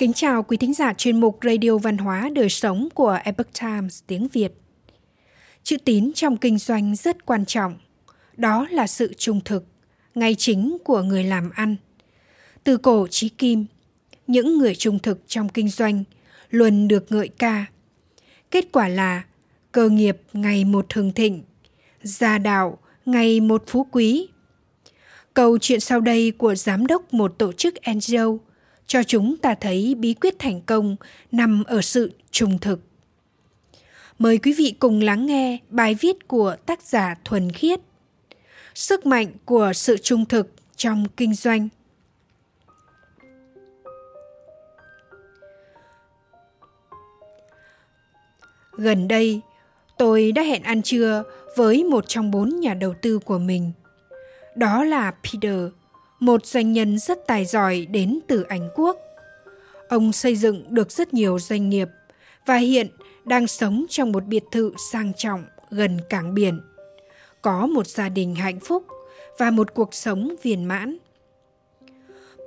Kính chào quý thính giả chuyên mục Radio Văn hóa Đời Sống của Epoch Times tiếng Việt. Chữ tín trong kinh doanh rất quan trọng. Đó là sự trung thực, ngay chính của người làm ăn. Từ cổ chí kim, những người trung thực trong kinh doanh luôn được ngợi ca. Kết quả là cơ nghiệp ngày một hưng thịnh, gia đạo ngày một phú quý. Câu chuyện sau đây của giám đốc một tổ chức NGO cho chúng ta thấy bí quyết thành công nằm ở sự trung thực. Mời quý vị cùng lắng nghe bài viết của tác giả Thuần Khiết. Sức mạnh của sự trung thực trong kinh doanh. Gần đây, tôi đã hẹn ăn trưa với một trong bốn nhà đầu tư của mình. Đó là Peter, một doanh nhân rất tài giỏi đến từ Anh Quốc. Ông xây dựng được rất nhiều doanh nghiệp và hiện đang sống trong một biệt thự sang trọng gần cảng biển. Có một gia đình hạnh phúc và một cuộc sống viên mãn.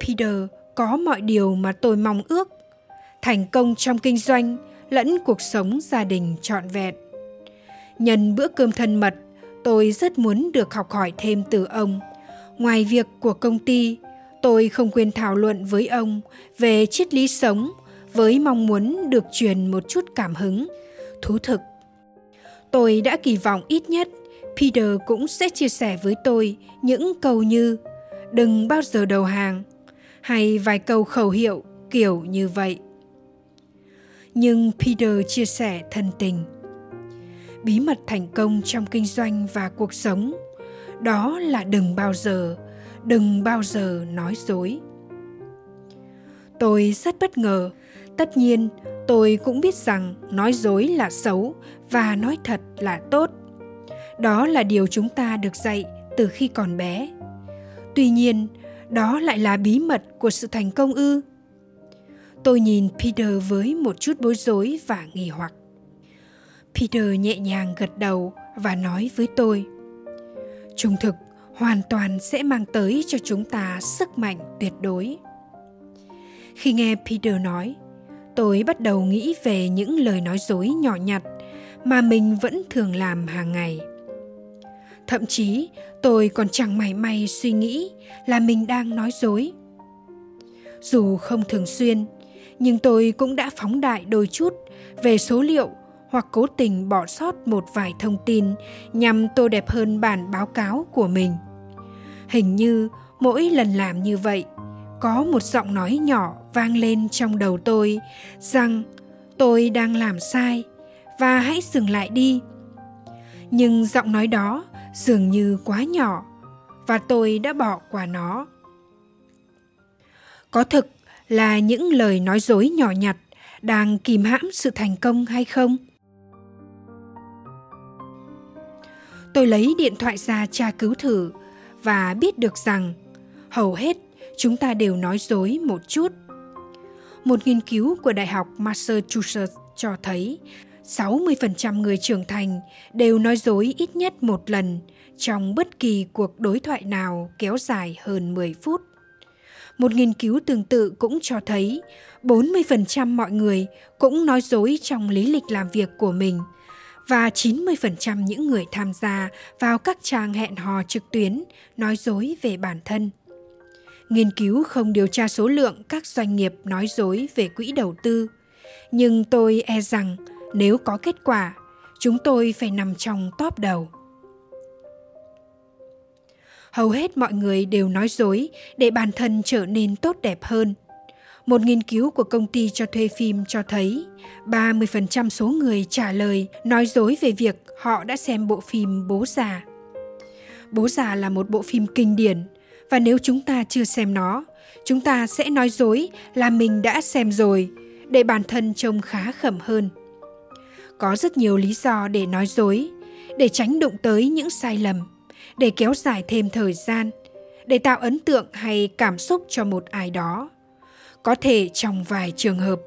Peter có mọi điều mà tôi mong ước, thành công trong kinh doanh lẫn cuộc sống gia đình trọn vẹn. Nhân bữa cơm thân mật, tôi rất muốn được học hỏi thêm từ ông – Ngoài việc của công ty, tôi không quên thảo luận với ông về triết lý sống với mong muốn được truyền một chút cảm hứng, thú thực. Tôi đã kỳ vọng ít nhất Peter cũng sẽ chia sẻ với tôi những câu như đừng bao giờ đầu hàng hay vài câu khẩu hiệu kiểu như vậy. Nhưng Peter chia sẻ thân tình. Bí mật thành công trong kinh doanh và cuộc sống đó là đừng bao giờ, đừng bao giờ nói dối. Tôi rất bất ngờ. Tất nhiên, tôi cũng biết rằng nói dối là xấu và nói thật là tốt. Đó là điều chúng ta được dạy từ khi còn bé. Tuy nhiên, đó lại là bí mật của sự thành công ư? Tôi nhìn peter với một chút bối rối và nghi hoặc. Peter nhẹ nhàng gật đầu và nói với tôi trung thực hoàn toàn sẽ mang tới cho chúng ta sức mạnh tuyệt đối. Khi nghe peter nói, tôi bắt đầu nghĩ về những lời nói dối nhỏ nhặt mà mình vẫn thường làm hàng ngày. Thậm chí, tôi còn chẳng mảy may suy nghĩ là mình đang nói dối. Dù không thường xuyên, nhưng tôi cũng đã phóng đại đôi chút về số liệu hoặc cố tình bỏ sót một vài thông tin nhằm tô đẹp hơn bản báo cáo của mình. Hình như mỗi lần làm như vậy, có một giọng nói nhỏ vang lên trong đầu tôi rằng tôi đang làm sai và hãy dừng lại đi. Nhưng giọng nói đó dường như quá nhỏ và tôi đã bỏ qua nó. Có thực là những lời nói dối nhỏ nhặt đang kìm hãm sự thành công hay không? Tôi lấy điện thoại ra tra cứu thử và biết được rằng hầu hết chúng ta đều nói dối một chút. Một nghiên cứu của Đại học Massachusetts cho thấy 60% người trưởng thành đều nói dối ít nhất một lần trong bất kỳ cuộc đối thoại nào kéo dài hơn 10 phút. Một nghiên cứu tương tự cũng cho thấy 40% mọi người cũng nói dối trong lý lịch làm việc của mình – và 90% những người tham gia vào các trang hẹn hò trực tuyến nói dối về bản thân. Nghiên cứu không điều tra số lượng các doanh nghiệp nói dối về quỹ đầu tư, nhưng tôi e rằng nếu có kết quả, chúng tôi phải nằm trong top đầu. Hầu hết mọi người đều nói dối để bản thân trở nên tốt đẹp hơn – một nghiên cứu của công ty cho thuê phim cho thấy 30% số người trả lời nói dối về việc họ đã xem bộ phim Bố già. Bố già là một bộ phim kinh điển và nếu chúng ta chưa xem nó, chúng ta sẽ nói dối là mình đã xem rồi để bản thân trông khá khẩm hơn. Có rất nhiều lý do để nói dối, để tránh đụng tới những sai lầm, để kéo dài thêm thời gian, để tạo ấn tượng hay cảm xúc cho một ai đó có thể trong vài trường hợp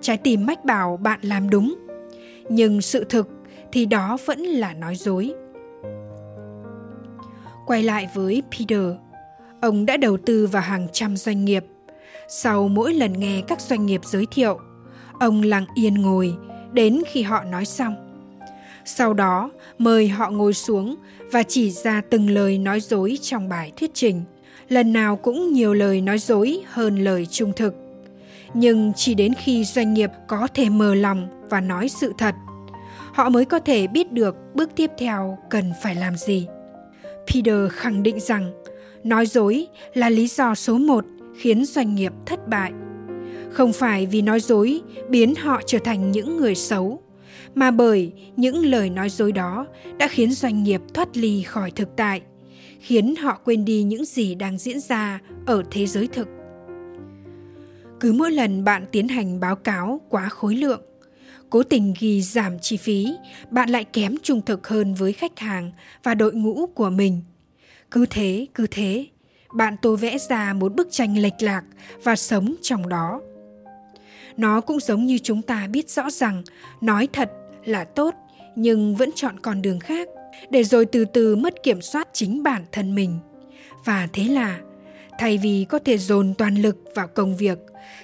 trái tim mách bảo bạn làm đúng nhưng sự thực thì đó vẫn là nói dối quay lại với peter ông đã đầu tư vào hàng trăm doanh nghiệp Sau mỗi lần nghe các doanh nghiệp giới thiệu, ông lặng yên ngồi đến khi họ nói xong. Sau đó, mời họ ngồi xuống và chỉ ra từng lời nói dối trong bài thuyết trình. Lần nào cũng nhiều lời nói dối hơn lời trung thực. Nhưng chỉ đến khi doanh nghiệp có thể mở lòng và nói sự thật, họ mới có thể biết được bước tiếp theo cần phải làm gì. Peter khẳng định rằng nói dối là lý do số một khiến doanh nghiệp thất bại không phải vì nói dối biến họ trở thành những người xấu mà bởi những lời nói dối đó đã khiến doanh nghiệp thoát ly khỏi thực tại khiến họ quên đi những gì đang diễn ra ở thế giới thực. Cứ mỗi lần bạn tiến hành báo cáo quá khối lượng, cố tình ghi giảm chi phí, bạn lại kém trung thực hơn với khách hàng và đội ngũ của mình. Cứ thế cứ thế, bạn tô vẽ ra một bức tranh lệch lạc và sống trong đó. Nó cũng giống như chúng ta biết rõ rằng nói thật là tốt nhưng vẫn chọn con đường khác để rồi từ từ mất kiểm soát chính bản thân mình và thế là thay vì có thể dồn toàn lực vào công việc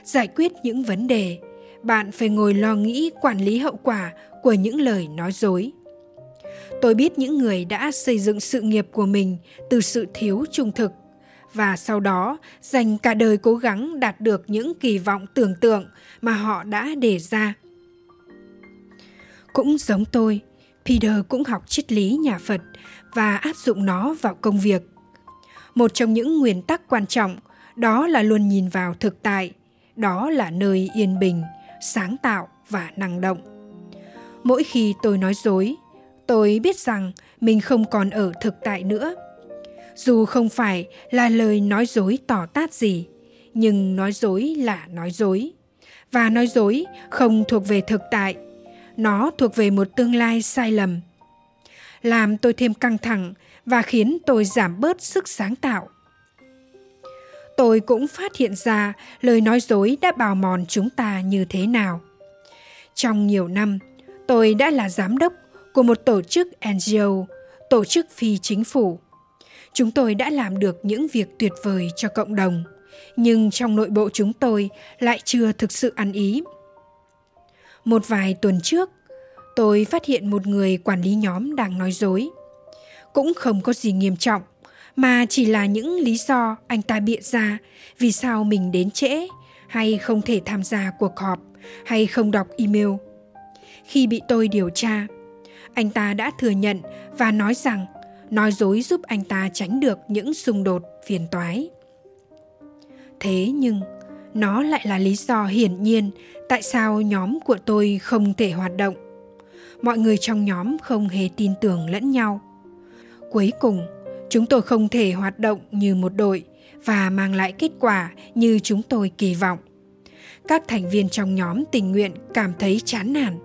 giải quyết những vấn đề bạn phải ngồi lo nghĩ quản lý hậu quả của những lời nói dối tôi biết những người đã xây dựng sự nghiệp của mình từ sự thiếu trung thực và sau đó dành cả đời cố gắng đạt được những kỳ vọng tưởng tượng mà họ đã đề ra. Cũng giống tôi, Peter cũng học triết lý nhà Phật và áp dụng nó vào công việc. Một trong những nguyên tắc quan trọng đó là luôn nhìn vào thực tại, đó là nơi yên bình, sáng tạo và năng động. Mỗi khi tôi nói dối, tôi biết rằng mình không còn ở thực tại nữa – dù không phải là lời nói dối tỏ tát gì nhưng nói dối là nói dối và nói dối không thuộc về thực tại nó thuộc về một tương lai sai lầm. Làm tôi thêm căng thẳng và khiến tôi giảm bớt sức sáng tạo. Tôi cũng phát hiện ra lời nói dối đã bào mòn chúng ta như thế nào. Trong nhiều năm, tôi đã là giám đốc của một tổ chức ngo tổ chức phi chính phủ. Chúng tôi đã làm được những việc tuyệt vời cho cộng đồng, nhưng trong nội bộ chúng tôi lại chưa thực sự ăn ý một vài tuần trước, tôi phát hiện một người quản lý nhóm đang nói dối. Cũng không có gì nghiêm trọng, mà chỉ là những lý do anh ta bịa ra vì sao mình đến trễ hay không thể tham gia cuộc họp hay không đọc email. Khi bị tôi điều tra, anh ta đã thừa nhận và nói rằng nói dối giúp anh ta tránh được những xung đột phiền toái. Thế nhưng nó lại là lý do hiển nhiên tại sao nhóm của tôi không thể hoạt động. Mọi người trong nhóm không hề tin tưởng lẫn nhau. Cuối cùng, chúng tôi không thể hoạt động như một đội và mang lại kết quả như chúng tôi kỳ vọng. Các thành viên trong nhóm tình nguyện cảm thấy chán nản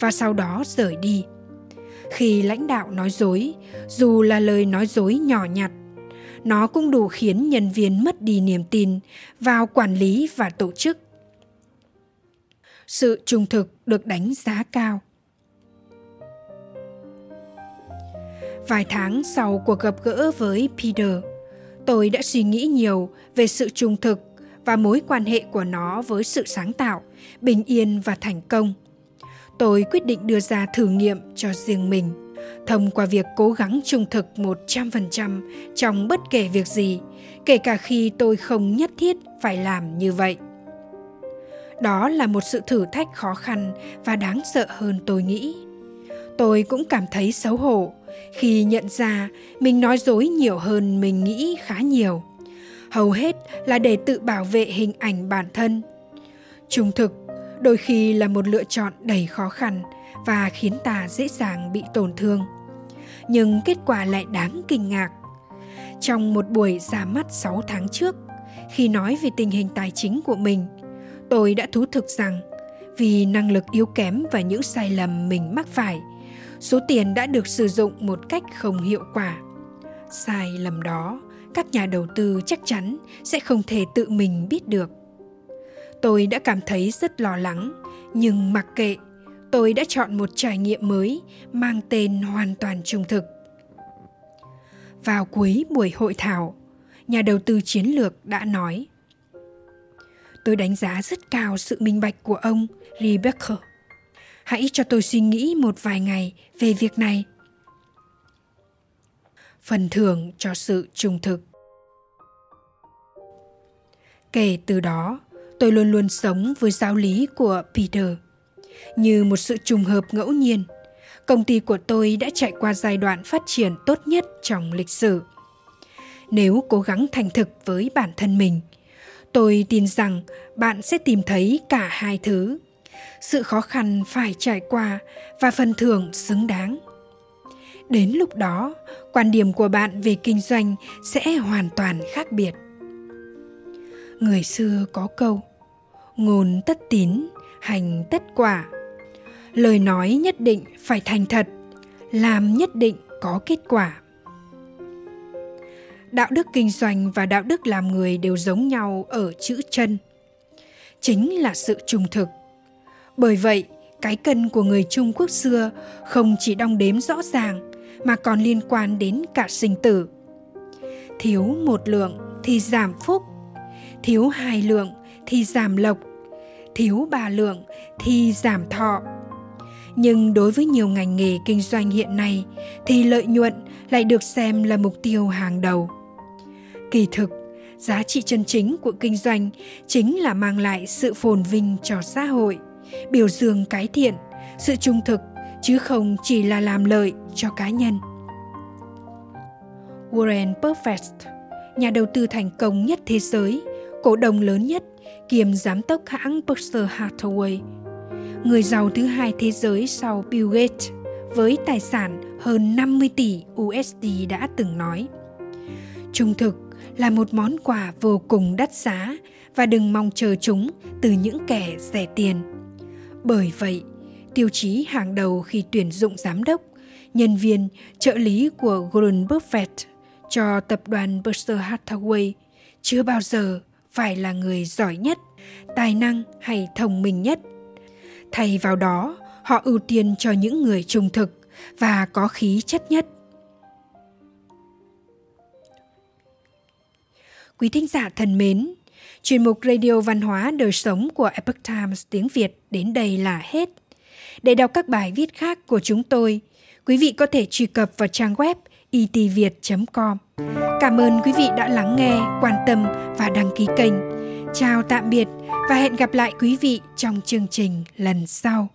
và sau đó rời đi. Khi lãnh đạo nói dối, dù là lời nói dối nhỏ nhặt nó cũng đủ khiến nhân viên mất đi niềm tin vào quản lý và tổ chức. Sự trung thực được đánh giá cao. Vài tháng sau cuộc gặp gỡ với peter, tôi đã suy nghĩ nhiều về sự trung thực và mối quan hệ của nó với sự sáng tạo, bình yên và thành công. Tôi quyết định đưa ra thử nghiệm cho riêng mình thông qua việc cố gắng trung thực 100% trong bất kể việc gì, kể cả khi tôi không nhất thiết phải làm như vậy. Đó là một sự thử thách khó khăn và đáng sợ hơn tôi nghĩ. Tôi cũng cảm thấy xấu hổ khi nhận ra mình nói dối nhiều hơn mình nghĩ khá nhiều. Hầu hết là để tự bảo vệ hình ảnh bản thân. Trung thực đôi khi là một lựa chọn đầy khó khăn và khiến ta dễ dàng bị tổn thương. Nhưng kết quả lại đáng kinh ngạc. Trong một buổi ra mắt 6 tháng trước, khi nói về tình hình tài chính của mình, tôi đã thú thực rằng vì năng lực yếu kém và những sai lầm mình mắc phải, số tiền đã được sử dụng một cách không hiệu quả. Sai lầm đó, các nhà đầu tư chắc chắn sẽ không thể tự mình biết được. Tôi đã cảm thấy rất lo lắng, nhưng mặc kệ tôi đã chọn một trải nghiệm mới mang tên hoàn toàn trung thực vào cuối buổi hội thảo nhà đầu tư chiến lược đã nói Tôi đánh giá rất cao sự minh bạch của ông Rebecca. Hãy cho tôi suy nghĩ một vài ngày về việc này. Phần thưởng cho sự trung thực Kể từ đó, tôi luôn luôn sống với giáo lý của Peter. Như một sự trùng hợp ngẫu nhiên, công ty của tôi đã trải qua giai đoạn phát triển tốt nhất trong lịch sử. Nếu cố gắng thành thực với bản thân mình, tôi tin rằng bạn sẽ tìm thấy cả hai thứ. Sự khó khăn phải trải qua và phần thưởng xứng đáng. Đến lúc đó quan điểm của bạn về kinh doanh sẽ hoàn toàn khác biệt. Người xưa có câu ngôn tất tín hành tất quả. Lời nói nhất định phải thành thật, làm nhất định có kết quả. Đạo đức kinh doanh và đạo đức làm người đều giống nhau ở chữ chân. Chính là sự trung thực. Bởi vậy, cái cân của người trung quốc xưa không chỉ đong đếm rõ ràng mà còn liên quan đến cả sinh tử. Thiếu một lượng thì giảm phúc, thiếu hai lượng thì giảm lộc thiếu ba lượng thì giảm thọ. Nhưng đối với nhiều ngành nghề kinh doanh hiện nay thì lợi nhuận lại được xem là mục tiêu hàng đầu. Kỳ thực giá trị chân chính của kinh doanh chính là mang lại sự phồn vinh cho xã hội biểu dương cái thiện sự trung thực chứ không chỉ là làm lợi cho cá nhân. Warren Buffett, nhà đầu tư thành công nhất thế giới, cổ đông lớn nhất, kiêm giám đốc hãng Berkshire Hathaway, người giàu thứ hai thế giới sau Bill Gates, với tài sản hơn 50 tỷ USD đã từng nói. Trung thực là một món quà vô cùng đắt giá và đừng mong chờ chúng từ những kẻ rẻ tiền. Bởi vậy, tiêu chí hàng đầu khi tuyển dụng giám đốc, nhân viên, trợ lý của Warren Buffett cho tập đoàn Berkshire Hathaway chưa bao giờ phải là người giỏi nhất, tài năng hay thông minh nhất. Thay vào đó, họ ưu tiên cho những người trung thực và có khí chất nhất. Quý thính giả thân mến, chuyên mục Radio Văn hóa Đời Sống của Epoch Times tiếng Việt đến đây là hết. Để đọc các bài viết khác của chúng tôi, quý vị có thể truy cập vào trang web itviet.com. Cảm ơn quý vị đã lắng nghe, quan tâm và đăng ký kênh. Chào tạm biệt và hẹn gặp lại quý vị trong chương trình lần sau.